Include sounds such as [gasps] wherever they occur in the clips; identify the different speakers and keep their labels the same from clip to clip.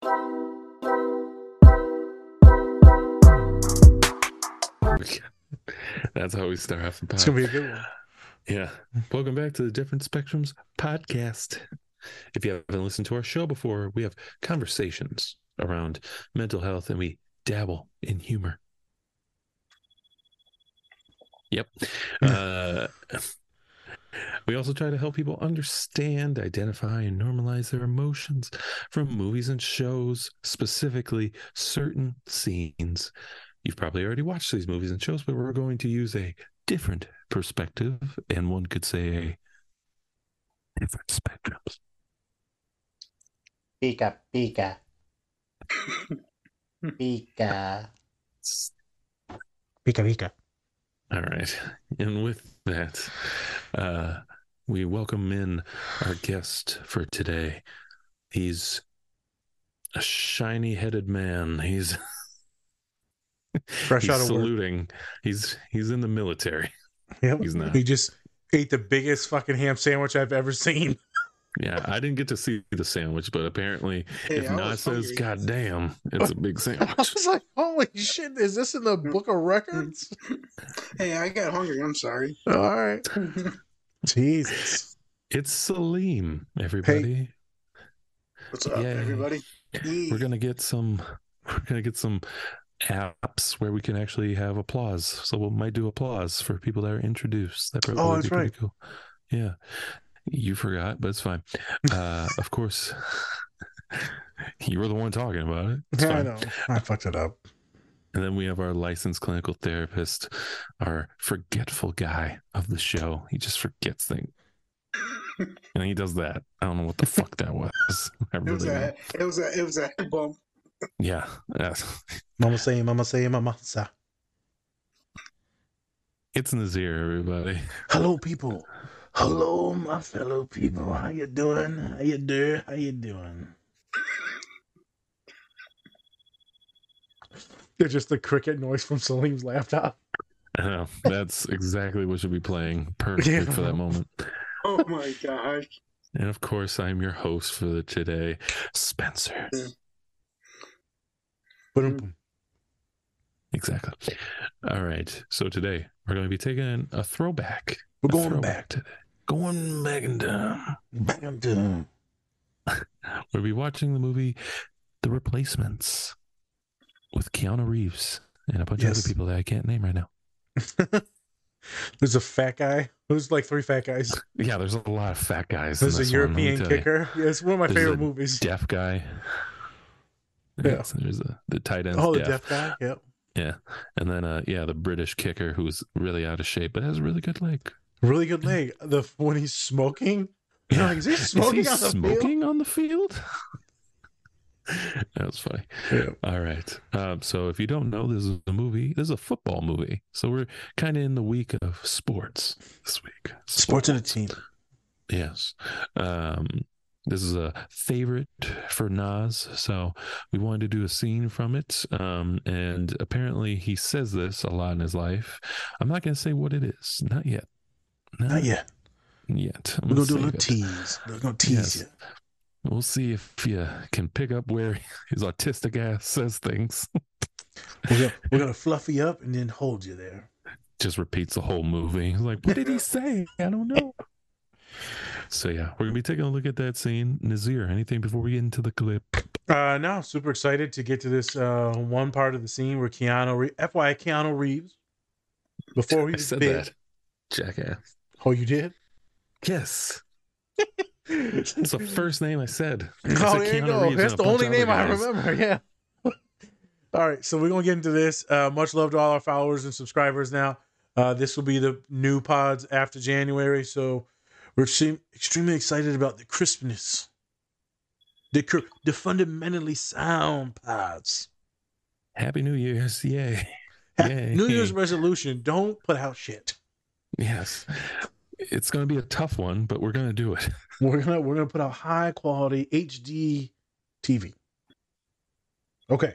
Speaker 1: [laughs] That's how we start off the
Speaker 2: It's
Speaker 1: podcast.
Speaker 2: gonna be a good one.
Speaker 1: Yeah. Welcome back to the Different Spectrums podcast. If you haven't listened to our show before, we have conversations around mental health and we dabble in humor. Yep. [laughs] Uh, we also try to help people understand, identify, and normalize their emotions from movies and shows, specifically certain scenes. You've probably already watched these movies and shows, but we're going to use a different perspective, and one could say a different spectrums.
Speaker 3: Pika, pika. [laughs] Pika.
Speaker 2: Pika pika.
Speaker 1: All right. And with that, uh, we welcome in our guest for today. He's a shiny headed man. He's, [laughs]
Speaker 2: Fresh
Speaker 1: he's
Speaker 2: out of work.
Speaker 1: saluting. He's he's in the military.
Speaker 2: Yep.
Speaker 1: He's not.
Speaker 2: He just ate the biggest fucking ham sandwich I've ever seen. [laughs]
Speaker 1: Yeah, I didn't get to see the sandwich, but apparently,
Speaker 4: Hey,
Speaker 1: if
Speaker 4: I
Speaker 1: Nas says, "God damn, it's a big sandwich." [laughs]
Speaker 2: I was like, holy shit, is this in the book of records? [laughs]
Speaker 4: Hey, I got hungry. I'm sorry.
Speaker 2: All right. [laughs] Jesus.
Speaker 1: It's Salim, everybody.
Speaker 4: What's up,
Speaker 1: Yay.
Speaker 4: everybody?
Speaker 1: We're gonna get some. We're gonna get some apps where we can actually have applause. So we might do applause for people that are introduced. That probably
Speaker 2: Oh,
Speaker 1: would
Speaker 2: that's
Speaker 1: be pretty
Speaker 2: right.
Speaker 1: Cool. Yeah, you forgot, but it's fine. Uh, of course, [laughs] you were the one talking about it. It's
Speaker 2: Yeah, I
Speaker 1: fine.
Speaker 2: know. I fucked it up.
Speaker 1: And then we have our licensed clinical therapist, our forgetful guy of the show. He just forgets things. And he does that. I don't know what the fuck that was. [laughs] I
Speaker 4: It was a, it was a, it was a head bump.
Speaker 1: Yeah. that's-
Speaker 2: Mama say, mama say, mama sa.
Speaker 1: It's Nazir, everybody.
Speaker 2: Hello, people. Hello, my fellow people. How you doing? How you doing? How you doing? They're just the cricket noise from Salim's laptop.
Speaker 1: I know. That's exactly what should be playing Perfect
Speaker 2: Yeah.
Speaker 1: for that moment.
Speaker 4: Oh my gosh.
Speaker 1: And of course, I'm your host for the today, Spencer.
Speaker 2: Boom.
Speaker 1: Exactly. All right. So today we're going to be taking a throwback.
Speaker 2: We're
Speaker 1: A
Speaker 2: going
Speaker 1: throwback
Speaker 2: back.
Speaker 1: today. Going back in time.
Speaker 2: Back into [laughs]
Speaker 1: We'll be watching the movie The Replacements with Keanu Reeves and a bunch of other people that I can't name right now. [laughs]
Speaker 2: There's a fat guy. There's like three fat guys. [laughs]
Speaker 1: Yeah, there's a lot of fat guys.
Speaker 2: There's a European
Speaker 1: you.
Speaker 2: kicker. Yeah, it's one of my
Speaker 1: There's
Speaker 2: favorite movies.
Speaker 1: Deaf guy.
Speaker 2: Yeah.
Speaker 1: There's a, the tight end.
Speaker 2: Oh, the
Speaker 1: deaf.
Speaker 2: deaf guy. Yep.
Speaker 1: Yeah. And then uh yeah, the British kicker who's really out of shape but has a really good leg.
Speaker 2: Really good leg. The when he's smoking. You're like, is he smoking
Speaker 1: Is he
Speaker 2: on the
Speaker 1: smoking on the field? [laughs] that was funny.
Speaker 2: field?
Speaker 1: All right. Um, so if you don't know, this is a movie. This is a football movie. So we're kind of in the week of sports this week.
Speaker 2: Sports in a team.
Speaker 1: Yes. Um, this is a favorite for Nas, so we wanted to do a scene from it. Um, and apparently he says this a lot in his life. I'm not going to say what it is. Not yet.
Speaker 2: Not yet.
Speaker 1: Yet. I'm
Speaker 2: We're gonna do a little
Speaker 1: it.
Speaker 2: tease. We're gonna tease
Speaker 1: Yes.
Speaker 2: you.
Speaker 1: We'll see if you can pick up where [laughs] his autistic ass says things.
Speaker 2: We're gonna, [laughs] we're gonna fluff you up and then hold you there.
Speaker 1: Just repeats the whole movie. Like, what did he say? I don't know. [laughs] So yeah, we're gonna be taking a look at that scene. Nazir, anything before we get into the clip?
Speaker 2: Uh no, super excited to get to this uh one part of the scene where Keanu Re- FYI Keanu Reeves before he [laughs]
Speaker 1: said
Speaker 2: big.
Speaker 1: that. Jackass.
Speaker 2: Oh, you did?
Speaker 1: Yes. It's the first name I said. I
Speaker 2: Oh, there you go.
Speaker 1: Reeves
Speaker 2: That's the only name I remember. Yeah. [laughs] all right, so we're gonna get into this. Uh, much love to all our followers and subscribers. Now, uh, this will be the new pods after January, so we're extremely excited about the crispness, the the fundamentally sound pods.
Speaker 1: Happy New Year's. [laughs] Yay. Yay.
Speaker 2: New Year's resolution: don't put out shit.
Speaker 1: Yes. It's gonna be a tough one, but we're gonna do it. [laughs]
Speaker 2: We're gonna we're gonna put out high quality HD TV. Okay.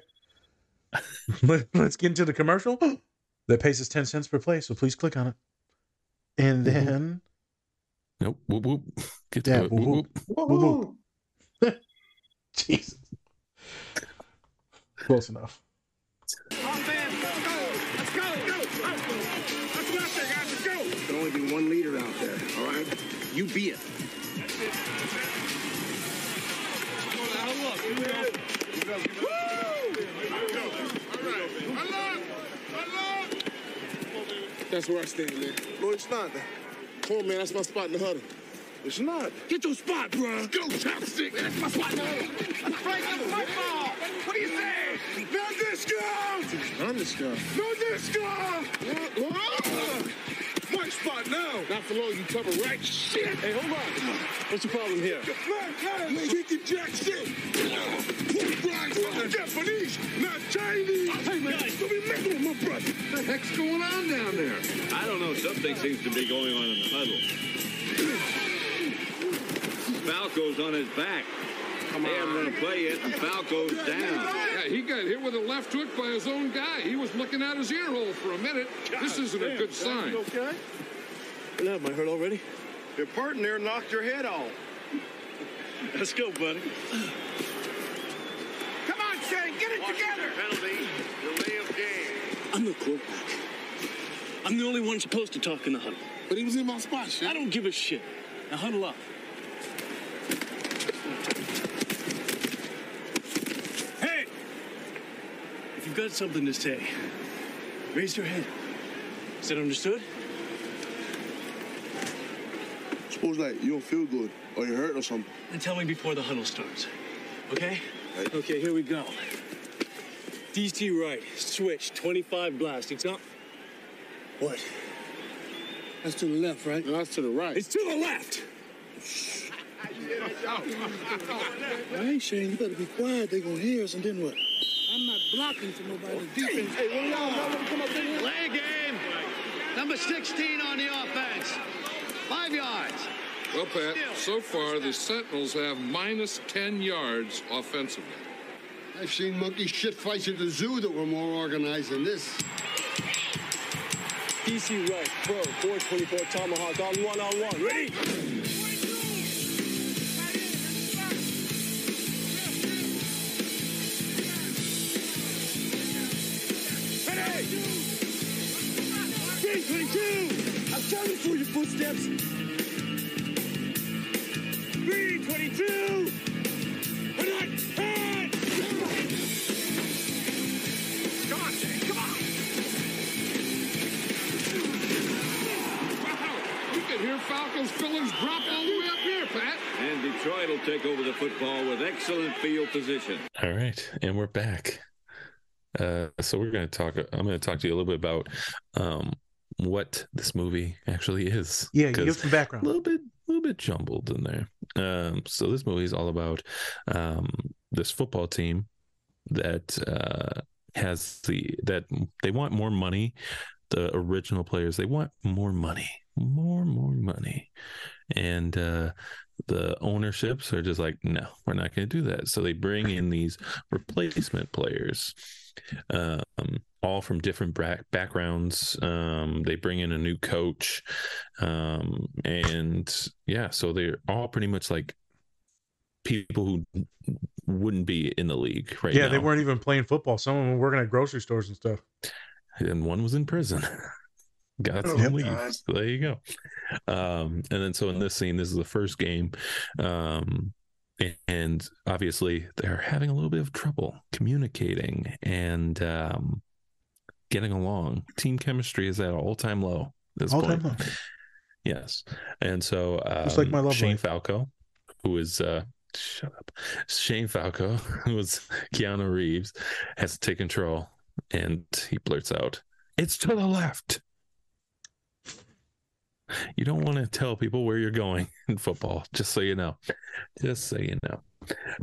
Speaker 2: [laughs] Let, let's get into the commercial. [gasps] that pays us 10 cents per play, so please click on it. And mm-hmm. then
Speaker 1: Nope. Whoop whoop. [laughs] Get to
Speaker 2: Yeah,
Speaker 1: it.
Speaker 2: whoop,
Speaker 1: Whoop, whoop.
Speaker 2: Woo-hoo. [laughs] Jesus. Close enough.
Speaker 5: Can only be one leader out there, all right? You be it.
Speaker 6: That's where I stand, man. No, it's not. Come on, man. That's my spot in the huddle. It's not.
Speaker 5: Get your spot, bro. Go, chopstick. That's my spot. Break the football. What do you say?
Speaker 6: No disco!
Speaker 5: No disco!
Speaker 6: No disco! My spot now. Not for long. You cover right. Shit. Hey, hold on. What's the problem here? You ain't kicking jack shit. Point blank. I'm Japanese, not Chinese. Hey, man. Don't be messing with my brother.
Speaker 5: What the heck's going on down there?
Speaker 7: I don't know. Something seems to be going on in the huddle. Falco's on his back. They haven't run a play yet, and Falco's down.
Speaker 8: Yeah, he got hit with a left hook by his own guy. He was looking at his ear hole for a minute. This isn't a good sign.
Speaker 6: okay? That might hurt already. Your partner knocked your head off. Let's go, buddy.
Speaker 5: Come on, Shane. Get it together.
Speaker 7: Penalty, delay of game.
Speaker 9: I'm the quarterback. I'm the only one supposed to talk in the huddle.
Speaker 6: But he was in my spot,
Speaker 9: I don't give a shit. Now huddle up. Hey! If you've got something to say, raise your hand. Is that understood?
Speaker 6: Suppose like you don't feel good or you're hurt or something.
Speaker 9: And tell me before the huddle starts. Okay? Okay, here we go. DC right, switch, 25 blastings up. What?
Speaker 6: That's to the left, right? No, that's to the right.
Speaker 9: It's to the left! [laughs]
Speaker 6: All right, Shane, you better be quiet. They gonna hear us, and then what? I'm not blocking for nobody's oh, defense. Hey, one of y'all not want to come up in here?
Speaker 7: Play game. Number 16 on the offense. Five yards.
Speaker 8: Well, Pat, so far the Sentinels have minus 10 yards offensively.
Speaker 6: I've seen monkey shit fights at the zoo that were more organized than this.
Speaker 9: DC right, pro, 424 tomahawk on one on one. Ready? Ready! 322! I'm counting for your footsteps. 322! Head on! Head!
Speaker 5: Come on, Shane. Come on.
Speaker 8: Wow! You can hear Falco's fillings drop all the way up here, Pat.
Speaker 7: And Detroit will take over the football with excellent field position.
Speaker 1: All right, and we're back. Uh, so we're going to talk. I'm going to talk to you a little bit about um, what this movie actually is.
Speaker 2: Yeah,
Speaker 1: 'cause
Speaker 2: give some background.
Speaker 1: a little bit, a little bit jumbled in there. Um, so this movie is all about um, this football team that uh, has the that they want more money. The original players they want more money, more more money, and uh, the ownerships are just like, no, we're not going to do that. So they bring in these replacement players, um, all from different bra- backgrounds. Um, they bring in a new coach, um, and yeah, so they're all pretty much like people who wouldn't be in the league right
Speaker 2: yeah,
Speaker 1: now.
Speaker 2: they weren't even playing football. Some of them were working at grocery stores and stuff.
Speaker 1: and one was in prison. [laughs] Got
Speaker 4: Oh,
Speaker 1: some leave.
Speaker 4: God.
Speaker 1: So there you go. Um, and then so in this scene, this is the first game. Um, and obviously they're having a little bit of trouble communicating and um, getting along. Team chemistry is at an all time low. This
Speaker 2: All
Speaker 1: point.
Speaker 2: time low. [laughs]
Speaker 1: Yes. And so um,
Speaker 2: Just like my love
Speaker 1: Shane
Speaker 2: life.
Speaker 1: Falco, who is uh shut up. Shane Falco, [laughs] who was Keanu Reeves, has to take control and he blurts out, It's to the left. You don't want to tell people where you're going [laughs] in football, just so you know. Just so you know.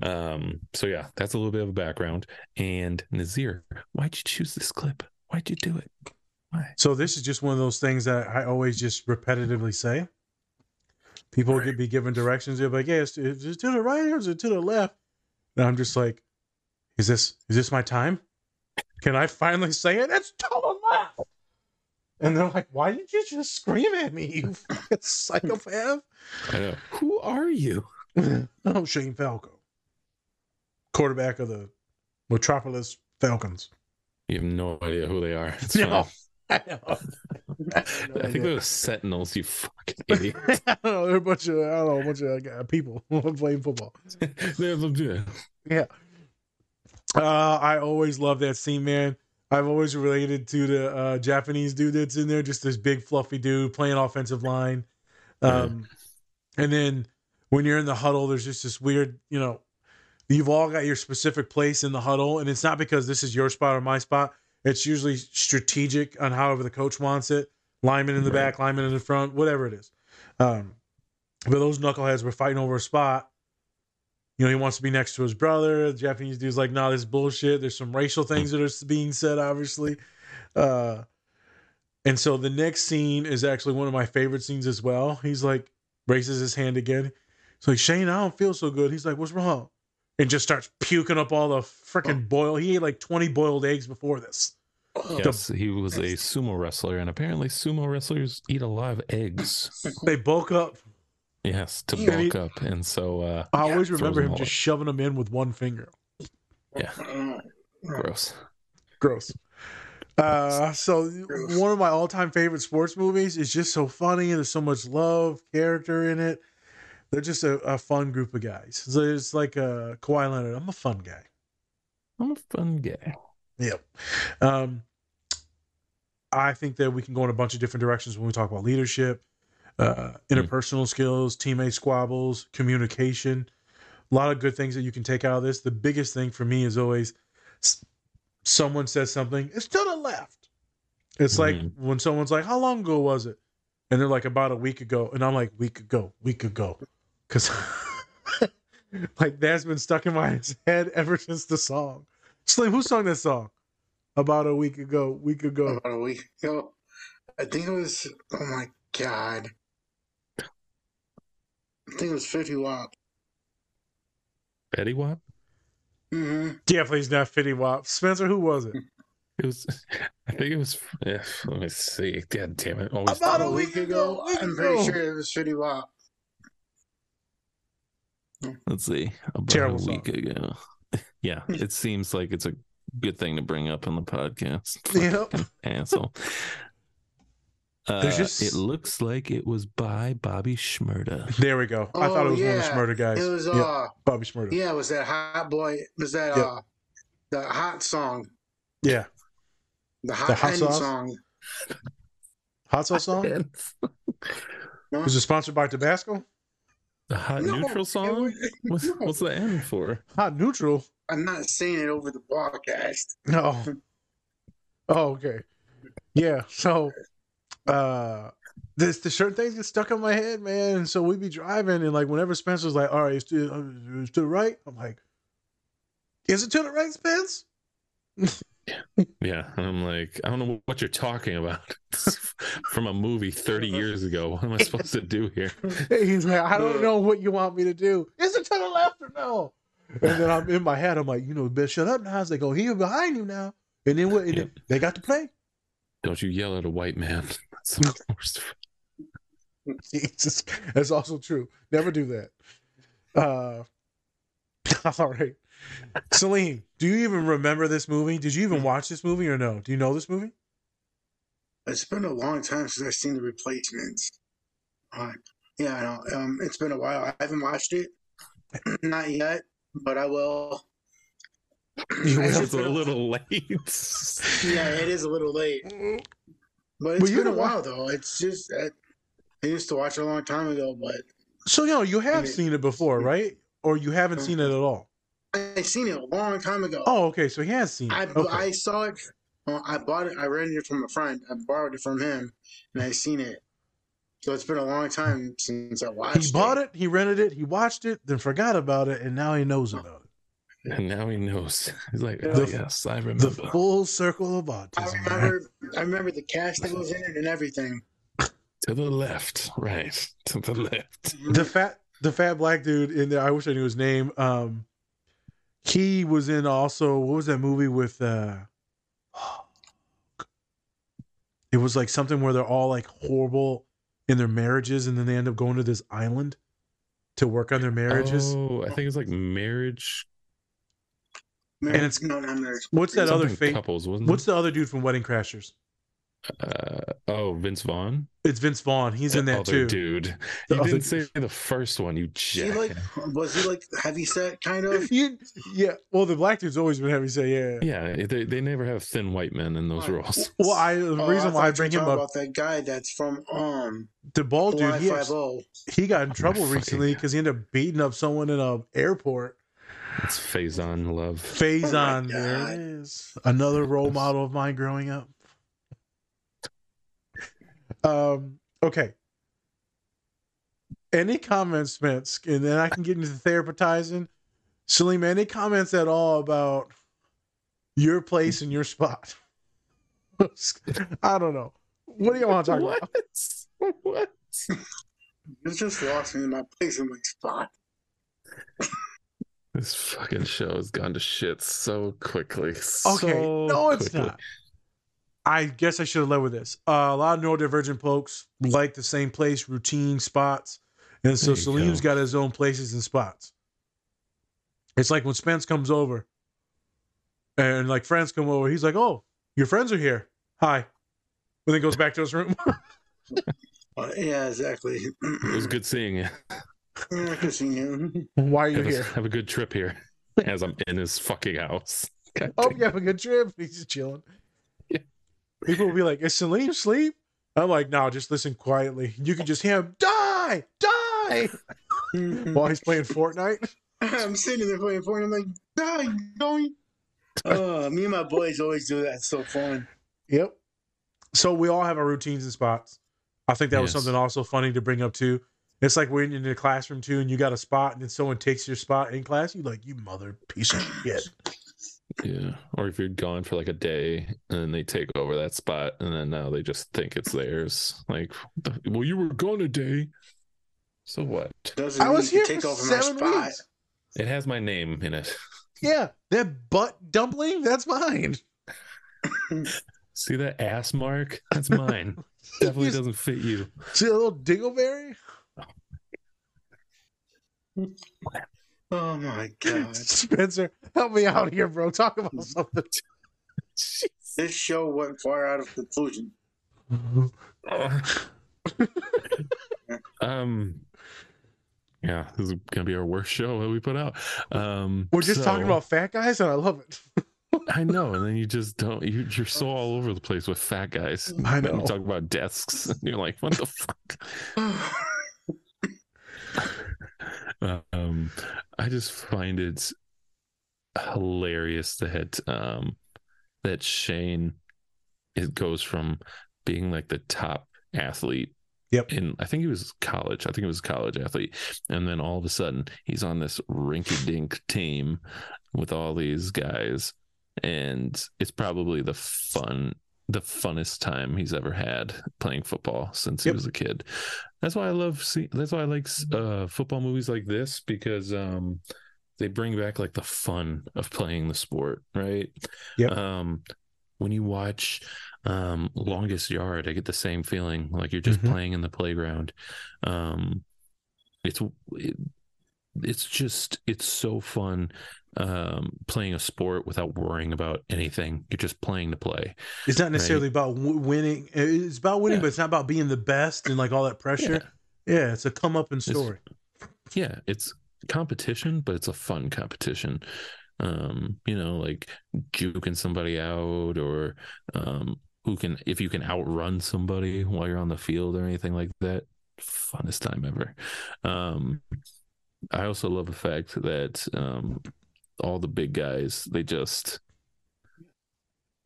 Speaker 1: Um, so yeah, that's a little bit of a background. And Nazir, why'd you choose this clip? Why'd you do it? Why?
Speaker 2: So this is just one of those things that I always just repetitively say. People could be given directions. They're like, "Yeah, is is it to the right or is it to the left?" And I'm just like, "Is this is this my time? Can I finally say it? It's to the left." And they're like, "Why did you just scream at me, you fucking psychopath?"
Speaker 1: I know. Who are you? [laughs]
Speaker 2: I'm Shane Falco, quarterback of the Metropolis Falcons.
Speaker 1: You have no idea who they are. It's
Speaker 2: No.
Speaker 1: fine. [laughs]
Speaker 2: I know. [laughs]
Speaker 1: I think they're the Sentinels, you fucking [laughs] idiot.
Speaker 2: I don't know. They're a bunch of I don't know, a bunch of uh, people playing football.
Speaker 1: they're legit.
Speaker 2: Yeah. Uh, I always love that scene, man. I've always related to the uh, Japanese dude that's in there, just this big fluffy dude playing offensive line. Um, and then when you're in the huddle, there's just this weird, you know, you've all got your specific place in the huddle, and it's not because this is your spot or my spot. It's usually strategic on however the coach wants it. Lineman in the
Speaker 1: Right.
Speaker 2: back, lineman in the front, whatever it is. Um, but those knuckleheads were fighting over a spot. You know, he wants to be next to his brother. The Japanese dude's like, nah, this is bullshit." There's some racial things that are being said, obviously. Uh, and so the next scene is actually one of my favorite scenes as well. He's like, raises his hand again. He's like, Shane, I don't feel so good. He's like, what's wrong? And just starts puking up all the freaking boil. He ate like 20 boiled eggs before this.
Speaker 1: Yes, he was a sumo wrestler, and apparently sumo wrestlers eat a lot of eggs. [laughs]
Speaker 2: They bulk up.
Speaker 1: Yes, to
Speaker 2: Yeah.
Speaker 1: bulk up, and so uh,
Speaker 2: I always
Speaker 1: throws
Speaker 2: remember him just
Speaker 1: up.
Speaker 2: shoving them in with one finger.
Speaker 1: yeah, gross.
Speaker 2: Gross. Uh, so one of my all-time favorite sports movies is just so funny. There's so much love, character in it. They're just a, a fun group of guys. So it's like uh, Kawhi Leonard. I'm a fun guy.
Speaker 1: I'm a fun guy.
Speaker 2: Yep. Um, I think that we can go in a bunch of different directions when we talk about leadership, uh, interpersonal skills, teammate squabbles, communication. A lot of good things that you can take out of this. The biggest thing for me is always someone says something, it's to the left. It's like
Speaker 1: Mhm.
Speaker 2: when someone's like, How long ago was it? And they're like, About a week ago. And I'm like, Week ago, week ago. Because [laughs] like that's been stuck in my [laughs] head ever since the song. Slim, who sung that song? About a week ago, week ago.
Speaker 4: about a week ago. I think it was. Oh my god. I think it was Fetty Wap.
Speaker 1: Fetty Wap.
Speaker 4: Mm-hmm.
Speaker 2: Definitely he's not Fetty Wap. Spencer, who was it?
Speaker 1: It was. [laughs] I think it was. Yeah, let me see. God damn it! Always.
Speaker 2: About
Speaker 4: About
Speaker 2: a
Speaker 4: a
Speaker 2: week
Speaker 4: week
Speaker 2: ago,
Speaker 4: ago. I'm pretty sure it was Fetty Wap.
Speaker 1: Let's see. About
Speaker 2: Terrible
Speaker 1: a
Speaker 2: song.
Speaker 1: week ago. [laughs] Yeah, it seems like it's a good thing to bring up on the podcast. [laughs]
Speaker 2: Yep.
Speaker 1: Asshole. [laughs] Uh,
Speaker 2: just-
Speaker 1: It looks like it was by Bobby Shmurda.
Speaker 2: There we go. I thought it
Speaker 4: Oh,
Speaker 2: was one of the
Speaker 4: yeah.
Speaker 2: Smurder guys.
Speaker 4: It was
Speaker 2: Yep,
Speaker 4: uh
Speaker 2: Bobby Smurder.
Speaker 4: yeah, it was that hot boy was that
Speaker 2: Yep.
Speaker 4: uh the hot song.
Speaker 2: Yeah.
Speaker 4: The hot,
Speaker 2: The hot sauce?
Speaker 4: song.
Speaker 2: Hot sauce song? Was it sponsored by Tabasco?
Speaker 1: The hot
Speaker 4: No,
Speaker 1: neutral song?
Speaker 4: was- [laughs]
Speaker 1: What's,
Speaker 4: no.
Speaker 1: what's the N for?
Speaker 2: Hot neutral.
Speaker 4: I'm not saying it over the broadcast.
Speaker 2: No. Oh, okay. Yeah. So uh this the certain things get stuck in my head, man. And so we be driving and like whenever Spencer's like, all right, it's to, uh, it's to the right, I'm like, is it to the right, Spence? [laughs]
Speaker 1: Yeah, I'm like, I don't know what you're talking about. [laughs] From a movie 30 years ago. What am I supposed to do here? [laughs]
Speaker 2: He's like, I don't know what you want me to do. Is it to the left or no? And then I'm in my head, I'm like, you know, better shut up now. As they go, he behind you now. And then what? And then they got to play.
Speaker 1: Don't you yell at a white man. [laughs] That's the worst.
Speaker 2: Jesus, that's also true. Never do that. Uh, all right, Salim, do you even remember this movie? Did you even watch this movie or no? Do you know this movie?
Speaker 4: It's been a long time since I've seen the replacements. Uh, yeah, I know. Um, it's been a while. I haven't watched it. [clears throat] Not yet, but I will.
Speaker 2: You
Speaker 4: I
Speaker 2: will.
Speaker 4: should
Speaker 1: It's a little [laughs] late.
Speaker 4: Yeah, it is a little late, but it's
Speaker 2: Well, you
Speaker 4: been a
Speaker 2: know what?
Speaker 4: while though. It's just I, I used to watch it a long time ago, but
Speaker 2: So you know you have
Speaker 4: Yeah.
Speaker 2: seen it before, right? Or you haven't seen it at all?
Speaker 4: I seen it a long time ago.
Speaker 2: Oh, okay. So he has seen
Speaker 4: I.
Speaker 2: Okay.
Speaker 4: I saw it. Well, I bought it. I rented it from a friend. I borrowed it from him, and I seen it. So it's been a long time since I watched. It.
Speaker 2: He bought it, he rented it, he watched it, then forgot about it, and now he knows about it.
Speaker 1: And now he knows. [laughs] He's like,
Speaker 4: The-
Speaker 1: oh, yes, I remember.
Speaker 2: The full circle of
Speaker 4: I
Speaker 2: autism. right?
Speaker 4: remember. I remember the cast that was in it and everything.
Speaker 1: To the left, right. To the left.
Speaker 2: the fat the fat black dude in there i wish i knew his name um he was in also what was that movie with uh it was like something where they're all like horrible in their marriages and then they end up going to this island to work on their marriages
Speaker 1: Oh, I think it's like marriage.
Speaker 2: And it's-
Speaker 4: no, no, no.
Speaker 2: What's that other
Speaker 1: Something
Speaker 2: fake?
Speaker 1: couples wasn't
Speaker 2: What's the other dude from Wedding Crashers?
Speaker 1: Uh, oh Vince Vaughn
Speaker 2: It's Vince Vaughn. He's in
Speaker 1: The
Speaker 2: that
Speaker 1: other
Speaker 2: too.
Speaker 1: dude
Speaker 2: The
Speaker 1: you didn't say the first one you
Speaker 4: He
Speaker 1: jack
Speaker 4: like was he like heavy set kind of?
Speaker 2: You, yeah. Well, the black dude's always been heavy set. Yeah.
Speaker 1: yeah they, they never have thin white men in those
Speaker 4: Right.
Speaker 1: roles [laughs]
Speaker 2: Well, I the
Speaker 4: Oh,
Speaker 2: reason why I
Speaker 4: thought you
Speaker 2: bring him up,
Speaker 4: about that guy that's from um
Speaker 2: the bald dude, he, has- he got in trouble
Speaker 1: fucking-
Speaker 2: recently because he ended up beating up someone in a airport.
Speaker 1: it's Faizon Love
Speaker 2: Phase
Speaker 4: Oh my
Speaker 2: there it is. Another role model of mine growing up. Um. Okay. Any comments, Spence, and then I can get into the therapizing. Salim, any comments at all about your place and your spot? [laughs] I don't know. What do you want to talk about?
Speaker 1: what what [laughs]
Speaker 4: You just lost me in my place and my spot.
Speaker 1: this fucking show has gone to shit so quickly
Speaker 2: Okay,
Speaker 1: so
Speaker 2: no, it's
Speaker 1: quickly.
Speaker 2: not. I guess I should have led with this. Uh, a lot of neurodivergent folks like the same place, routine spots, and so
Speaker 1: There you
Speaker 2: Salim's
Speaker 1: go.
Speaker 2: got his own places and spots. It's like when Spence comes over, and like friends come over, he's like, "Oh, your friends are here. Hi," and then goes back to his room. [laughs]
Speaker 4: Uh, yeah, exactly.
Speaker 1: it was good seeing you
Speaker 4: I can see you.
Speaker 2: Why are you
Speaker 1: have a,
Speaker 2: here?
Speaker 1: have a good trip here as i'm in his fucking house God
Speaker 2: Oh,
Speaker 1: damn.
Speaker 2: you have a good trip. He's just chilling.
Speaker 1: Yeah.
Speaker 2: People will be like, "Is Salim asleep?" I'm like, "No, just listen quietly. You can just hear him die, die." [laughs] While he's playing Fortnite.
Speaker 4: I'm sitting there playing Fortnite. I'm like, die, going. Oh, me and my boys always do that. It's so fun.
Speaker 2: Yep. So we all have our routines and spots. I think that was something also funny to bring up too. It's like when you're in the classroom too, and you got a spot, and then someone takes your spot in class. You like, you mother piece of shit. [laughs]
Speaker 1: Yeah. Or if you're gone for like a day and then they take over that spot and then now they just think it's theirs. Like, well, you were gone a day. So what?
Speaker 4: Doesn't
Speaker 2: I was here
Speaker 4: take
Speaker 2: for
Speaker 4: over my
Speaker 2: seven
Speaker 4: spot.
Speaker 2: weeks.
Speaker 1: It has my name in it. [laughs]
Speaker 2: Yeah, that butt dumpling, that's mine. [laughs]
Speaker 1: See that ass mark? That's mine. [laughs] Definitely
Speaker 2: He's-
Speaker 1: doesn't fit you.
Speaker 2: See a little dingleberry?
Speaker 4: Oh my [laughs] god.
Speaker 2: Spencer, help me out here, bro. Talk about something.
Speaker 4: This show went far out of conclusion. [laughs]
Speaker 1: um yeah, this is gonna be our worst show that we put out. Um
Speaker 2: We're just talking about fat guys, and I love it. [laughs]
Speaker 1: I know, and then you just don't. You, you're so all over the place with fat guys.
Speaker 2: I know.
Speaker 1: You talk about desks, and you're like, "What the fuck?" [sighs] um, I just find it hilarious that um that Shane it goes from being like the top athlete.
Speaker 2: Yep.
Speaker 1: In I think he was college. I think he was a college athlete, and then all of a sudden he's on this rinky-dink team with all these guys, and it's probably the fun the funnest time he's ever had playing football since
Speaker 2: Yep.
Speaker 1: he was a kid. That's why I love see that's why I like uh football movies like this because um they bring back like the fun of playing the sport, right?
Speaker 2: Yeah.
Speaker 1: Um when you watch um Longest Yard, I get the same feeling like you're just
Speaker 2: Mhm.
Speaker 1: playing in the playground. Um it's it, it's just it's so fun um playing a sport without worrying about anything you're just playing to play
Speaker 2: It's not necessarily about w- winning. It's about winning,
Speaker 1: Yeah.
Speaker 2: but it's not about being the best and like all that pressure. Yeah, it's a come up and story.
Speaker 1: yeah it's competition but it's a fun competition um you know like juking somebody out or um who can if you can outrun somebody while you're on the field or anything like that funnest time ever um i also love the fact that um all the big guys they just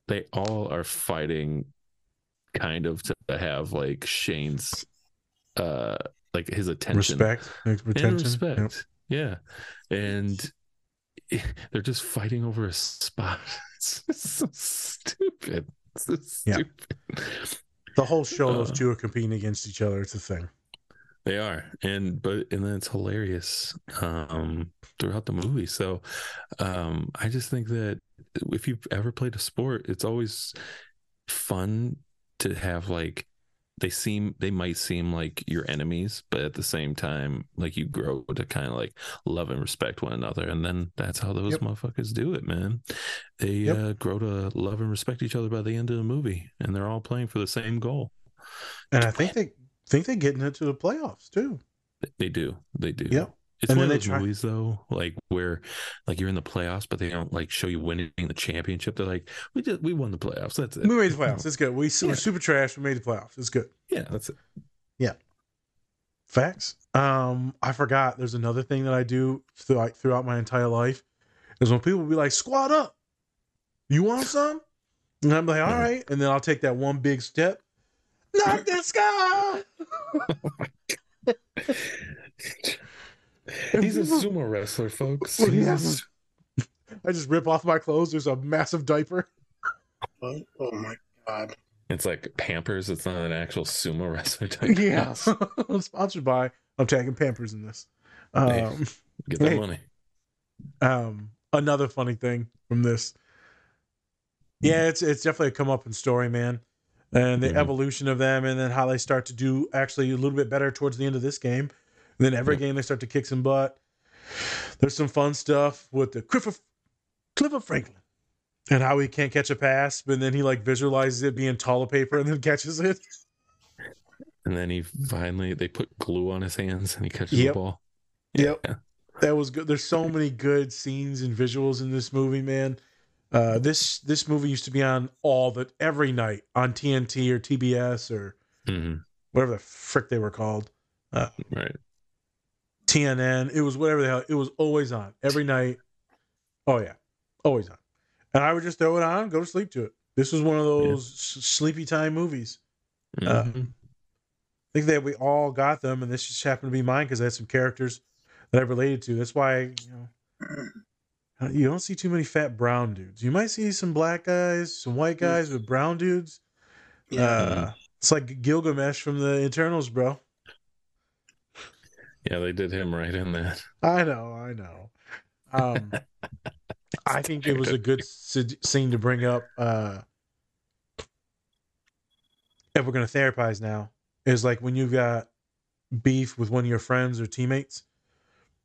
Speaker 1: they all are fighting kind of to have like shane's uh like his attention
Speaker 2: Respect, like,
Speaker 1: and respect.
Speaker 2: Yep.
Speaker 1: Yeah. And [laughs] they're just fighting over a spot. [laughs] It's so stupid. It's so
Speaker 2: Yeah. The whole show, those
Speaker 1: Uh,
Speaker 2: two are competing against each other. It's a thing.
Speaker 1: They are. And but and then it's hilarious um throughout the movie. So um I just think that if you've ever played a sport, it's always fun to have like they seem they might seem like your enemies, but at the same time, like you grow to kind of like love and respect one another, and then that's how those
Speaker 2: Yep.
Speaker 1: motherfuckers do it, man. They
Speaker 2: Yep.
Speaker 1: uh, grow to love and respect each other by the end of the movie, and they're all playing for the same goal.
Speaker 2: And I think they think they're getting into the playoffs too.
Speaker 1: They do, they do.
Speaker 2: Yep.
Speaker 1: It's
Speaker 2: And
Speaker 1: one of those
Speaker 2: try-
Speaker 1: movies though, like where like you're in the playoffs, but they don't like show you winning the championship. They're like, we just we won the playoffs. That's it.
Speaker 2: We made the playoffs. [laughs] It's good. We,
Speaker 1: Yeah.
Speaker 2: We're super trash. We made the playoffs. It's good.
Speaker 1: Yeah, that's it. Yeah.
Speaker 2: Facts. Um, I forgot. There's another thing that I do through, like throughout my entire life is when people be like, "Squat up, you want [laughs] some?" And I'm like, "All right," and then I'll take that one big step. Knock this guy.
Speaker 1: He's a sumo wrestler, folks.
Speaker 2: Well,
Speaker 1: He's a
Speaker 2: yes. I just rip off my clothes. There's a massive diaper.
Speaker 4: Oh, oh my god.
Speaker 1: It's like Pampers. It's not an actual sumo wrestler type. [laughs]
Speaker 2: Yeah.
Speaker 1: house. [laughs]
Speaker 2: Sponsored by. I'm tagging Pampers in this.
Speaker 1: Hey.
Speaker 2: Um,
Speaker 1: Get that
Speaker 2: Hey.
Speaker 1: money.
Speaker 2: um another funny thing from this yeah it's it's definitely a come up in story man and the
Speaker 1: Mhm.
Speaker 2: evolution of them and then how they start to do actually a little bit better towards the end of this game and then every
Speaker 1: Yep.
Speaker 2: game they start to kick some butt there's some fun stuff with the clifford clifford franklin and how he can't catch a pass but then he like visualizes it being toilet paper and then [laughs] catches it
Speaker 1: And then he finally they put glue on his hands and he catches
Speaker 2: Yep.
Speaker 1: the ball.
Speaker 2: Yep.
Speaker 1: Yeah.
Speaker 2: that was good. There's so many good scenes and visuals in this movie, man. Uh, this this movie used to be on all the every night on TNT or TBS or
Speaker 1: Mhm.
Speaker 2: whatever the frick they were called,
Speaker 1: Right.
Speaker 2: TNN. It was whatever the hell. It was always on every night. Oh yeah, always on. And I would just throw it on, go to sleep to it. This was one of those s- sleepy time movies. Uh,
Speaker 1: Mhm.
Speaker 2: I think that we all got them, and this just happened to be mine because I had some characters that I related to. That's why you know you don't see too many fat brown dudes. You might see some black guys, some white guys, but brown dudes.
Speaker 4: Yeah.
Speaker 2: Uh, it's like Gilgamesh from the Eternals, bro.
Speaker 1: yeah, they did him right in that.
Speaker 2: I know, I know. Um, [laughs] I think it was a good scene to bring up. Uh, if we're gonna therapize now, is like when you've got beef with one of your friends or teammates.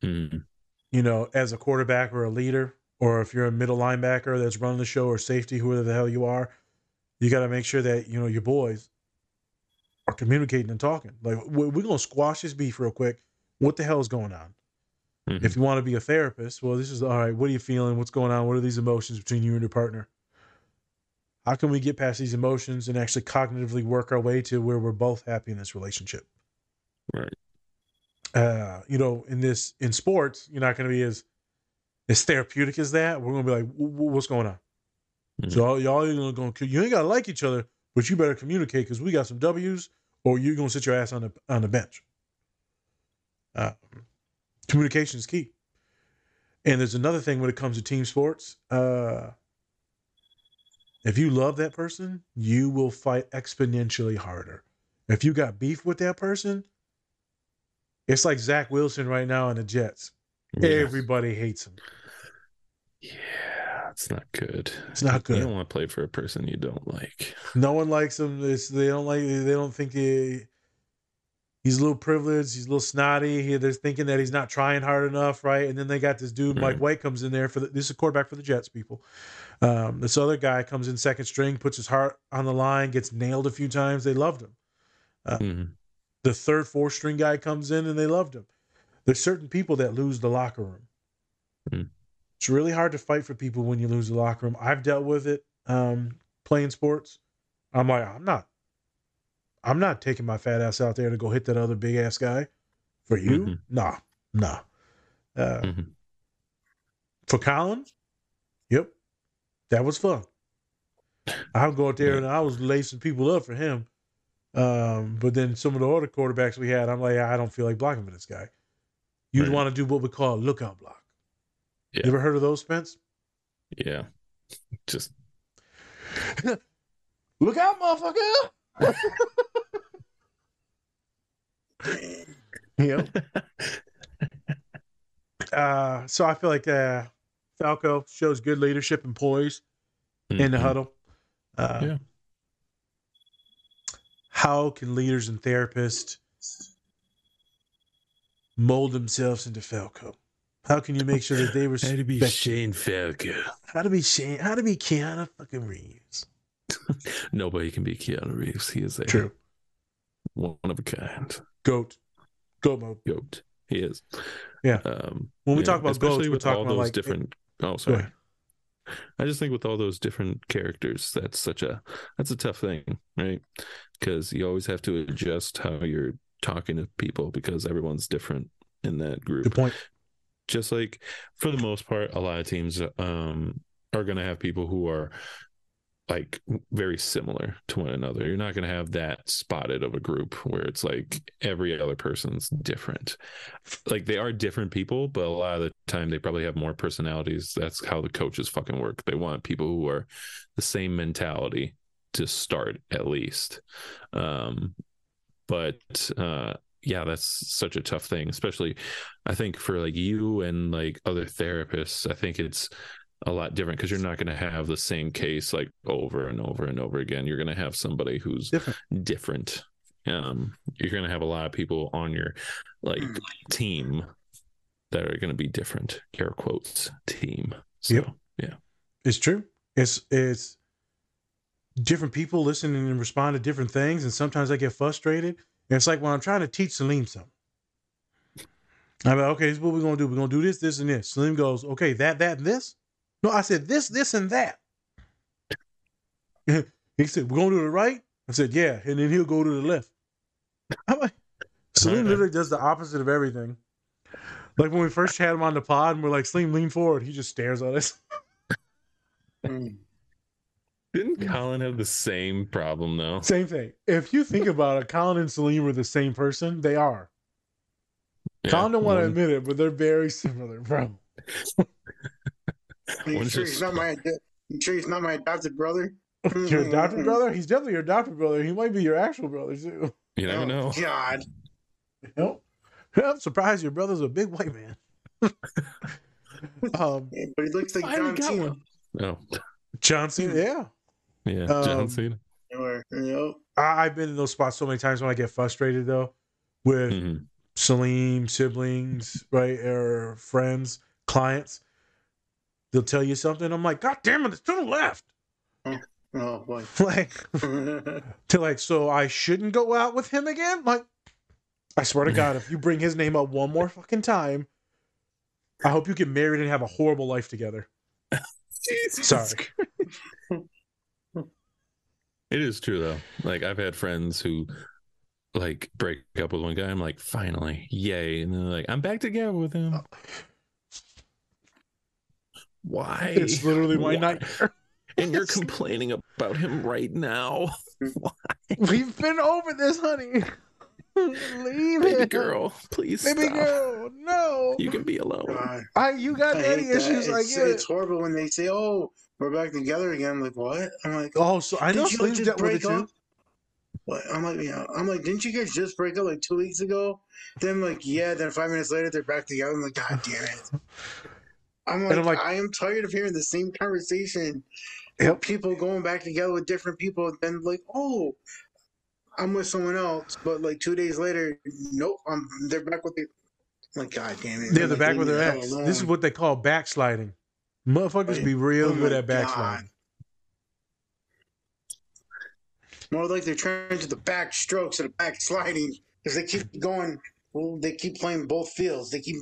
Speaker 1: Mhm.
Speaker 2: You know, as a quarterback or a leader, or if you're a middle linebacker that's running the show or safety, whoever the hell you are, you got to make sure that you know your boys are communicating and talking. Like we- we're gonna squash this beef real quick. What the hell is going on?
Speaker 1: Mhm.
Speaker 2: If you want to be a therapist, well, this is all right. What are you feeling? What's going on? What are these emotions between you and your partner? How can we get past these emotions and actually cognitively work our way to where we're both happy in this relationship?
Speaker 1: Right.
Speaker 2: Uh, you know, in this in sports, you're not going to be as as therapeutic as that. We're going to be like, "W- w- what's going on?
Speaker 1: Mhm.
Speaker 2: So y'all are going to you ain't got to like each other, but you better communicate because we got some W's, or you're going to sit your ass on the on the bench. Uh, communication is key. And there's another thing when it comes to team sports. Uh, if you love that person, you will fight exponentially harder. If you got beef with that person, it's like Zach Wilson right now in the Jets.
Speaker 1: Yeah.
Speaker 2: Everybody hates him.
Speaker 1: Yeah, it's not good.
Speaker 2: It's not good.
Speaker 1: You don't want to play for a person you don't like.
Speaker 2: No one likes him. It's, they don't like. They don't think he, he's a little privileged. He's a little snotty. He, they're thinking that he's not trying hard enough, right? And then they got this dude, Mike. White, comes in there for the, this is a quarterback for the Jets. People, um, this other guy comes in second string, puts his heart on the line, gets nailed a few times. They loved him.
Speaker 1: Mhm.
Speaker 2: The third, fourth string guy comes in and they loved him. There's certain people that lose the locker room.
Speaker 1: Mm.
Speaker 2: It's really hard to fight for people when you lose the locker room. I've dealt with it um, playing sports. I'm like, I'm not, I'm not taking my fat ass out there to go hit that other big ass guy. For you,
Speaker 1: Mhm.
Speaker 2: nah, nah. Uh,
Speaker 1: Mhm.
Speaker 2: For Colin, yep, that was fun. I'll go out there and I was lacing people up for him. Um, but then some of the other quarterbacks we had, I'm like, I don't feel like blocking for this guy. You'd
Speaker 1: Right.
Speaker 2: want to do what we call a lookout block.
Speaker 1: Yeah.
Speaker 2: You ever heard of those, Spence?
Speaker 1: Yeah. Just [laughs]
Speaker 2: Look out, motherfucker! [laughs] yep. [laughs] uh, so I feel like uh, Falco shows good leadership and poise in the
Speaker 1: Mhm.
Speaker 2: huddle. Uh,
Speaker 1: Yeah.
Speaker 2: How can leaders and therapists mold themselves into Falco? How can you make sure that they
Speaker 1: Had to be Shane Falco.
Speaker 2: how to be Shane, how to be Keanu fucking Reeves? [laughs]
Speaker 1: Nobody can be Keanu Reeves. He is a
Speaker 2: True.
Speaker 1: one of a kind
Speaker 2: Goat. Goat mode.
Speaker 1: goat. He is.
Speaker 2: Yeah.
Speaker 1: Um,
Speaker 2: When we
Speaker 1: yeah,
Speaker 2: talk about goats, we're talking
Speaker 1: all
Speaker 2: about,
Speaker 1: those
Speaker 2: like,
Speaker 1: different. Oh, sorry. I just think with all those different characters, that's such a that's a tough thing, right? Because you always have to adjust how you're talking to people because everyone's different in that group.
Speaker 2: Good point.
Speaker 1: Just like for the most part, a lot of teams um, are going to have people who are like very similar to one another. You're not going to have that spotted of a group where it's like every other person's different. Like they are different people, but a lot of the time they probably have more personalities. That's how the coaches fucking work. They want people who are the same mentality to start at least. Um, but uh, yeah, that's such a tough thing, especially I think for like you and like other therapists. I think it's a lot different because you're not going to have the same case like over and over and over again. You're going to have somebody who's
Speaker 2: Different.
Speaker 1: different. Um, you're going to have a lot of people on your like team that are going to be different. Air quotes team. So
Speaker 2: Yep.
Speaker 1: yeah,
Speaker 2: It's true. It's it's different people listening and respond to different things, and sometimes I get frustrated. And it's like when I'm trying to teach Salim something. I'm like, okay, this is what we're gonna do. We're gonna do this, this, and this. Salim goes, okay, that, that, and this. No, I said this, this, and that. [laughs] he said, We're gonna the right. I said, Yeah, and then he'll go to the left. I'm like, Salim literally does the opposite of everything. Like when we first had him on the pod and we're like, Salim, lean forward, he just stares at us. [laughs]
Speaker 4: Mm.
Speaker 1: didn't Colin have the same problem though?
Speaker 2: Same thing. If you think about it, Colin and Salim were the same person. They are.
Speaker 1: Yeah,
Speaker 2: Colin don't want to admit it, but they're very [laughs] similar, bro.
Speaker 4: Are you sure he's not my? You sure he's not my adopted brother? [laughs]
Speaker 2: Your adopted brother? He's definitely your adopted brother. He might be your actual brother too.
Speaker 1: You never
Speaker 4: Oh,
Speaker 1: know.
Speaker 4: God.
Speaker 2: Yep. I'm surprised your brother's a big white man. [laughs] um,
Speaker 4: Yeah, But he looks like
Speaker 1: I haven't
Speaker 4: John Cena.
Speaker 1: one. Oh,
Speaker 2: John Cena. Yeah,
Speaker 1: yeah,
Speaker 2: Um,
Speaker 1: John Cena.
Speaker 4: Or,
Speaker 2: I, I've been in those spots so many times when I get frustrated though, with
Speaker 1: Mhm.
Speaker 2: Salim, siblings, right, or friends, clients. They'll tell you something. I'm like, God damn it, it's to the left. [laughs]
Speaker 4: oh boy. [laughs]
Speaker 2: like, to like, so I shouldn't go out with him again? Like, I swear to God, if you bring his name up one more fucking time, I hope you get married and have a horrible life together. [laughs] Jesus Sorry.
Speaker 1: It is true though. Like I've had friends who like break up with one guy. I'm like, finally, yay! And then they're like, I'm back together with him. Uh, Why?
Speaker 2: It's literally my
Speaker 1: Why?
Speaker 2: nightmare.
Speaker 1: And you're complaining about him right now, [laughs]
Speaker 2: We've been over this, honey. Leave
Speaker 1: baby
Speaker 2: it,
Speaker 1: girl. Please,
Speaker 2: Baby
Speaker 1: stop.
Speaker 2: girl, no.
Speaker 1: You can be alone.
Speaker 4: God.
Speaker 2: I you got
Speaker 4: I
Speaker 2: daddy
Speaker 4: hate that.
Speaker 2: issues. I
Speaker 4: It's,
Speaker 2: get it.
Speaker 4: it's horrible when they say, "Oh, we're back together again." I'm like, what? I'm like,
Speaker 2: Oh, so I know
Speaker 4: did you just
Speaker 2: dealt with it
Speaker 4: break
Speaker 2: too.
Speaker 4: up? What? I'm like, yeah. I'm like, didn't you guys just break up like two weeks ago? Then like, yeah. Then five minutes later, they're back together. I'm like, God damn it. [laughs] I'm like,
Speaker 2: And I'm like-
Speaker 4: I am tired of hearing the same conversation.
Speaker 2: Yep.
Speaker 4: People going back together with different people. Then like, oh, I'm with someone else. But like two days later, nope. I'm they're back with the. I'm like, God damn it.
Speaker 2: They're
Speaker 4: like,
Speaker 2: back with their
Speaker 4: the
Speaker 2: ex. This is what they call backsliding. Motherfuckers be real
Speaker 4: Oh
Speaker 2: good at backsliding.
Speaker 4: More like they're trying to the back strokes and the back sliding because they keep going. Well, they keep playing both fields. They keep.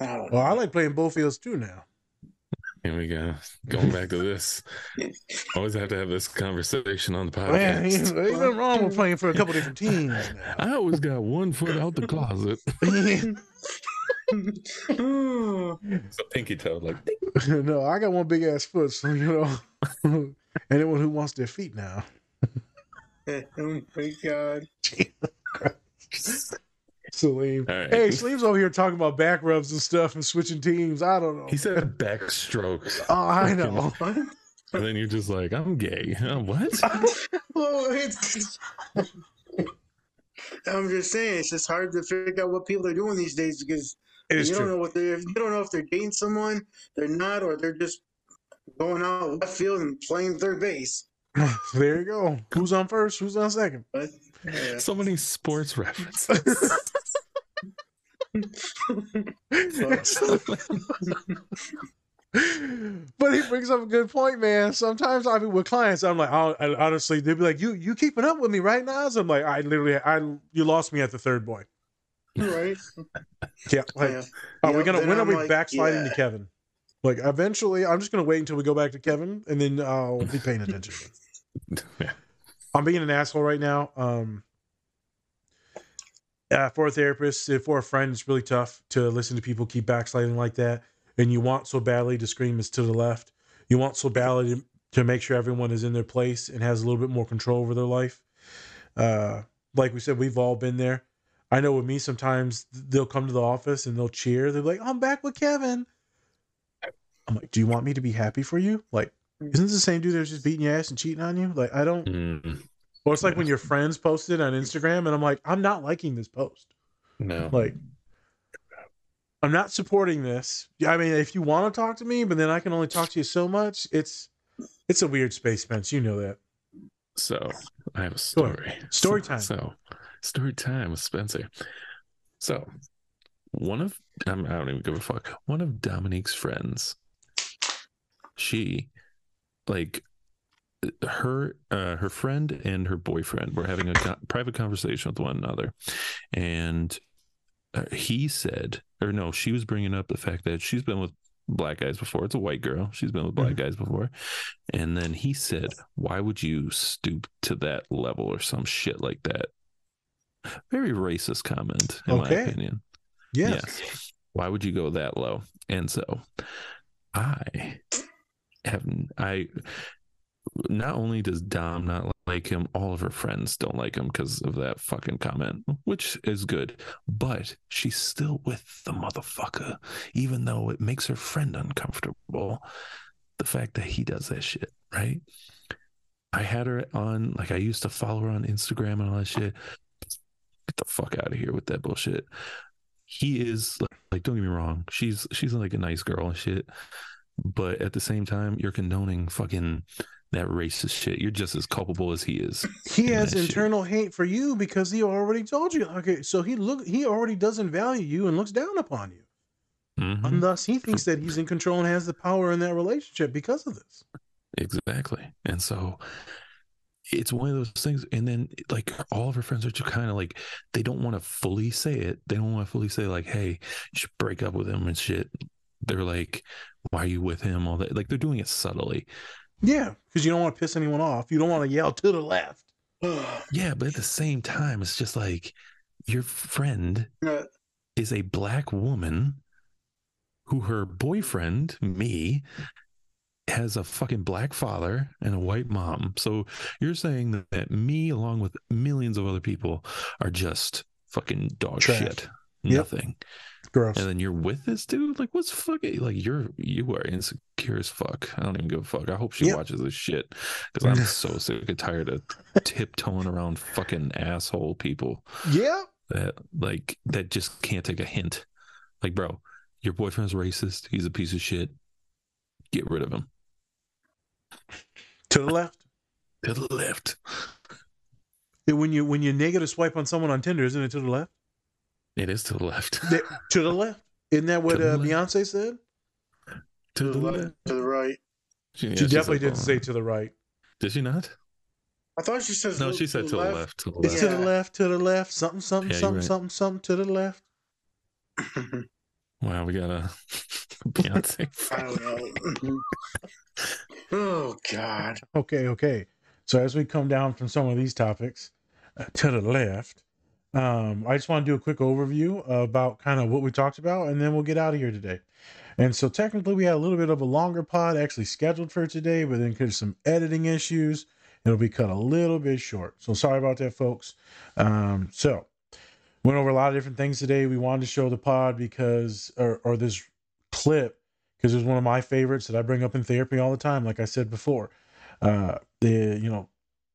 Speaker 4: I don't know.
Speaker 2: Well, I like playing both fields too now.
Speaker 1: Here we go. Going back to this. [laughs] Always have to have this conversation on the
Speaker 2: Man, ain't,
Speaker 1: podcast. [laughs]
Speaker 2: ain't nothing wrong with playing for a couple different teams. Now.
Speaker 1: I always got one foot out the closet. It's [laughs] a pinky toe, like
Speaker 2: no, I got one big ass foot, so you know. Anyone who wants their feet now.
Speaker 4: oh my god!
Speaker 2: Salim.
Speaker 1: All right.
Speaker 2: Hey, Salim's over here talking about back rubs and stuff and switching teams. I don't know.
Speaker 1: he said back strokes. [laughs]
Speaker 2: Oh, I know.
Speaker 1: And then you're just like, I'm gay. Uh, what? [laughs]
Speaker 4: Well, it's. [laughs] I'm just saying, it's just hard to figure out what people are doing these days because
Speaker 2: It is
Speaker 4: you don't
Speaker 2: true.
Speaker 4: know what they're. You don't know if they're dating someone, they're not, or they're just going out left field and playing third base.
Speaker 2: There you go. Who's on first? Who's on second?
Speaker 4: But Yeah.
Speaker 1: So many sports references. [laughs]
Speaker 2: but he brings up a good point, man. Sometimes I mean with clients, I'm like, I, I honestly, they'd be like, "You you keeping up with me right now?" So I'm like, I literally, I you lost me at the third boy.
Speaker 4: right. [laughs]
Speaker 2: Yeah, like,
Speaker 4: Yeah.
Speaker 2: are we gonna when are
Speaker 4: I'm
Speaker 2: we
Speaker 4: like,
Speaker 2: backsliding
Speaker 4: yeah.
Speaker 2: to Kevin? Like eventually, I'm just gonna wait until we go back to Kevin, and then I'll be paying attention.
Speaker 1: Yeah. [laughs]
Speaker 2: I'm being an asshole right now. Um, uh, for a therapist, if for a friend, it's really tough to listen to people keep backsliding like that. And you want so badly to scream is to the left. You want so badly to, to make sure everyone is in their place and has a little bit more control over their life. Uh, like we said, we've all been there. I know with me, sometimes they'll come to the office and they'll cheer. They're like, "I'm back with Kevin." I'm like, "Do you want me to be happy for you? Like, isn't this the same dude that's just beating your ass and cheating on you? Like, I don't."
Speaker 1: Mm,
Speaker 2: Or it's like when your friends posted on Instagram, and I'm like, I'm not liking this post.
Speaker 1: no.
Speaker 2: Like, I'm not supporting this. I mean, if you want to talk to me, but then I can only talk to you so much. It's it's a weird space, Spence. You know that.
Speaker 1: So I have a
Speaker 2: Go
Speaker 1: story.
Speaker 2: Story
Speaker 1: So-
Speaker 2: time.
Speaker 1: So story time with Spencer. So one of I'm, I don't even give a fuck. One of Dominique's friends, she like her uh her friend and her boyfriend were having a co- private conversation with one another. And uh, he said or no she was bringing up the fact that she's been with black guys before. It's a white girl. She's been with black guys before. And then he said why would you stoop to that level or some shit like that? Very racist comment in
Speaker 2: Okay.
Speaker 1: my opinion.
Speaker 2: Yes.
Speaker 1: why would you go that low? And so i have i not only does dom not like him all of her friends don't like him because of that fucking comment which is good but she's still with the motherfucker even though it makes her friend uncomfortable. The fact that he does that shit right? I had her on like i used to follow her on instagram and all that shit. Get the fuck out of here with that bullshit. He is like don't get me wrong she's she's like a nice girl and shit but at the same time you're condoning fucking that racist shit you're just as culpable as he is
Speaker 2: He
Speaker 1: in
Speaker 2: has
Speaker 1: that shit.
Speaker 2: internal hate for you because he already told you. Okay, so he look he already doesn't value you and looks down upon you.
Speaker 1: Mhm.
Speaker 2: And thus he thinks that he's in control and has the power in that relationship because of this.
Speaker 1: Exactly. And so it's one of those things. And then like all of her friends are just kind of like they don't want to fully say it. They don't want to fully say like, hey, you should break up with him and shit. They're like, why are you with him? All that. Like they're doing it subtly.
Speaker 2: Yeah, because you don't want to piss anyone off. You don't want to yell to the left. [sighs]
Speaker 1: Yeah, but at the same time, it's just like your friend
Speaker 4: Uh,
Speaker 1: is a black woman who her boyfriend, me, has a fucking black father and a white mom. So you're saying that, that me, along with millions of other people, are just fucking dog
Speaker 2: Trash.
Speaker 1: shit.
Speaker 2: Yep. Gross.
Speaker 1: And then you're with this dude? Like, what's fucking like you're you are insecure as fuck. I don't even give a fuck. I hope she
Speaker 2: Yep.
Speaker 1: watches this shit. Because I'm [laughs] so sick and tired of tiptoeing around fucking asshole people
Speaker 2: yeah.
Speaker 1: that like that just can't take a hint. Like, bro, your boyfriend's racist. He's a piece of shit. Get rid of him.
Speaker 2: To the left.
Speaker 1: To the left.
Speaker 2: When you when you negative swipe on someone on Tinder, isn't it to the left?
Speaker 1: It is to the left.
Speaker 2: They- to the left. Isn't that what
Speaker 1: To the
Speaker 2: uh,
Speaker 1: left.
Speaker 2: Beyonce said?
Speaker 1: to
Speaker 4: to
Speaker 1: the
Speaker 4: the
Speaker 1: left.
Speaker 4: left, to the right.
Speaker 1: She, yeah,
Speaker 2: she definitely
Speaker 1: like,
Speaker 2: didn't
Speaker 1: oh.
Speaker 2: say to the right.
Speaker 1: Did she not?
Speaker 4: I thought she said.
Speaker 1: No, she said to the left. To the
Speaker 2: It's
Speaker 1: left.
Speaker 2: to the left, to the left, something, something,
Speaker 1: Yeah,
Speaker 2: something,
Speaker 1: right.
Speaker 2: something, something to the left.
Speaker 1: Wow, we got a Beyonce.
Speaker 4: I don't know. oh God.
Speaker 2: Okay, okay. So as we come down from some of these topics uh, to the left, um, I just want to do a quick overview about kind of what we talked about, and then we'll get out of here today. And so technically, we had a little bit of a longer pod actually scheduled for today, but then because some editing issues, it'll be cut a little bit short. So sorry about that, folks. Um, so went over a lot of different things today. We wanted to show the pod because, or, or this clip, because it was one of my favorites that I bring up in therapy all the time. Like I said before, uh, the you know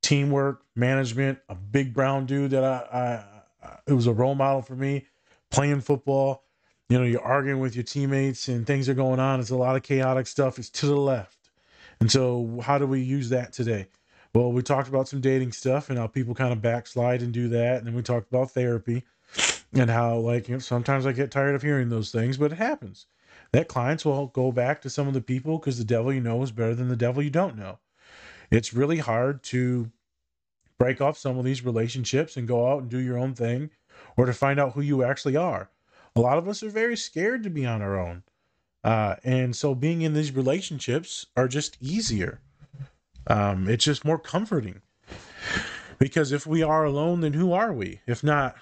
Speaker 2: teamwork, management, a big brown dude that I, I, I it was a role model for me playing football. You know, you're arguing with your teammates and things are going on. It's a lot of chaotic stuff. It's to the left. And so, how do we use that today? Well, we talked about some dating stuff and how people kind of backslide and do that. And then we talked about therapy and how, like, you know, sometimes I get tired of hearing those things, but it happens. That clients will go back to some of the people because the devil you know is better than the devil you don't know. It's really hard to break off some of these relationships and go out and do your own thing or to find out who you actually are. A lot of us are very scared to be on our own. Uh, and so being in these relationships are just easier. Um, it's just more comforting. Because if we are alone, then who are we? If not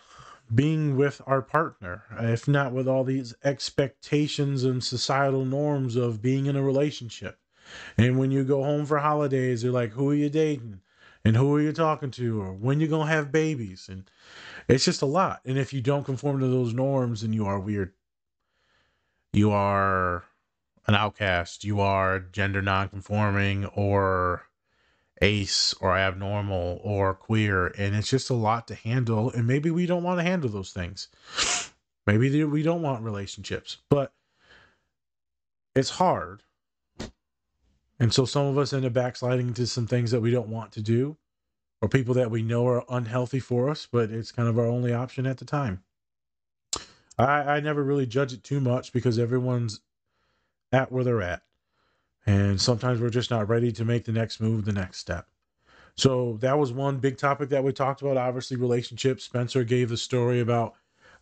Speaker 2: being with our partner, if not with all these expectations and societal norms of being in a relationship. And when you go home for holidays, they're like, who are you dating? And who are you talking to? Or when you're going to have babies? And it's just a lot. And if you don't conform to those norms, then you are weird. You are an outcast. You are gender nonconforming or ace or abnormal or queer. And it's just a lot to handle. And maybe we don't want to handle those things. Maybe we don't want relationships, but it's hard. And so some of us end up backsliding into some things that we don't want to do or people that we know are unhealthy for us, but it's kind of our only option at the time. I, I never really judge it too much because everyone's at where they're at. And sometimes we're just not ready to make the next move, the next step. So that was one big topic that we talked about. Obviously, relationships. Spencer gave the story about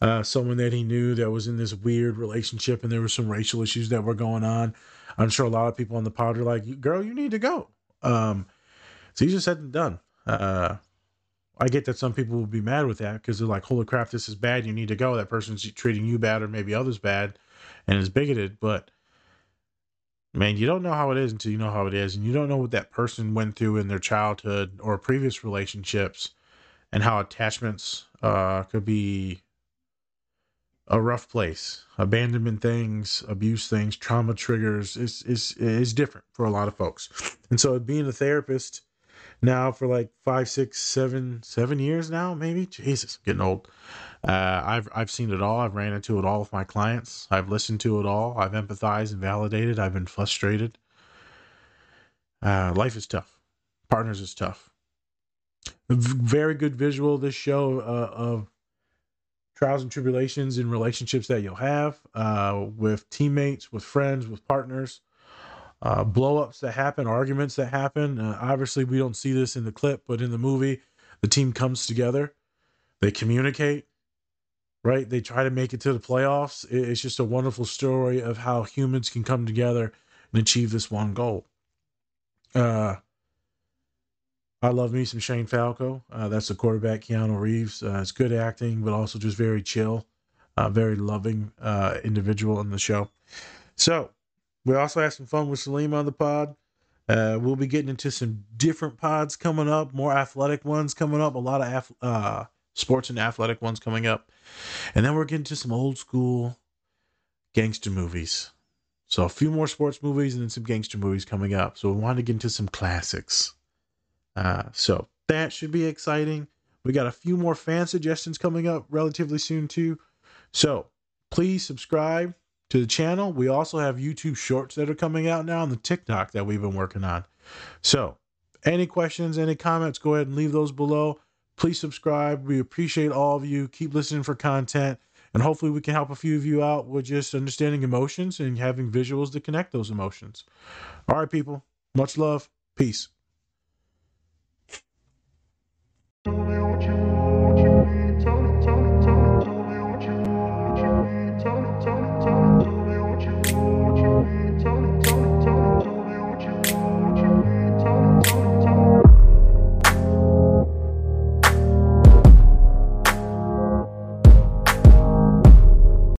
Speaker 2: uh, someone that he knew that was in this weird relationship and there were some racial issues that were going on. I'm sure a lot of people on the pod are like, girl, you need to go. Um, it's easier said than done. Uh, I get that some people will be mad with that because they're like, holy crap, this is bad. You need to go. That person's treating you bad or maybe others bad and is bigoted. But man, you don't know how it is until you know how it is. And you don't know what that person went through in their childhood or previous relationships and how attachments uh, could be a rough place. Abandonment things, abuse things, trauma triggers is is is different for a lot of folks. And so being a therapist now for like five, six, seven, seven years now, maybe. Jesus, I'm getting old. Uh, I've I've seen it all. I've ran into it all with my clients. I've listened to it all. I've empathized and validated. I've been frustrated. Uh, life is tough. Partners is tough. Very good visual this show uh, of trials and tribulations in relationships that you'll have uh, with teammates, with friends, with partners uh, blowups that happen, arguments that happen. Uh, obviously, we don't see this in the clip, but in the movie, the team comes together, they communicate, right? They try to make it to the playoffs. It's just a wonderful story of how humans can come together and achieve this one goal. Uh, I love me some Shane Falco. Uh, that's the quarterback, Keanu Reeves. Uh, it's good acting, but also just very chill, uh, very loving uh, individual in the show. So, we also had some fun with Salim on the pod. Uh, we'll be getting into some different pods coming up, more athletic ones coming up, a lot of uh, sports and athletic ones coming up. And then we're getting to some old school gangster movies. So a few more sports movies and then some gangster movies coming up. So we wanted to get into some classics. Uh, so that should be exciting. We got a few more fan suggestions coming up relatively soon too. So please subscribe to the channel. We also have YouTube shorts that are coming out now and the TikTok that we've been working on. So, any questions, any comments, go ahead and leave those below. Please subscribe. We appreciate all of you. Keep listening for content. And hopefully, we can help a few of you out with just understanding emotions and having visuals to connect those emotions. All right, people. Much love. Peace.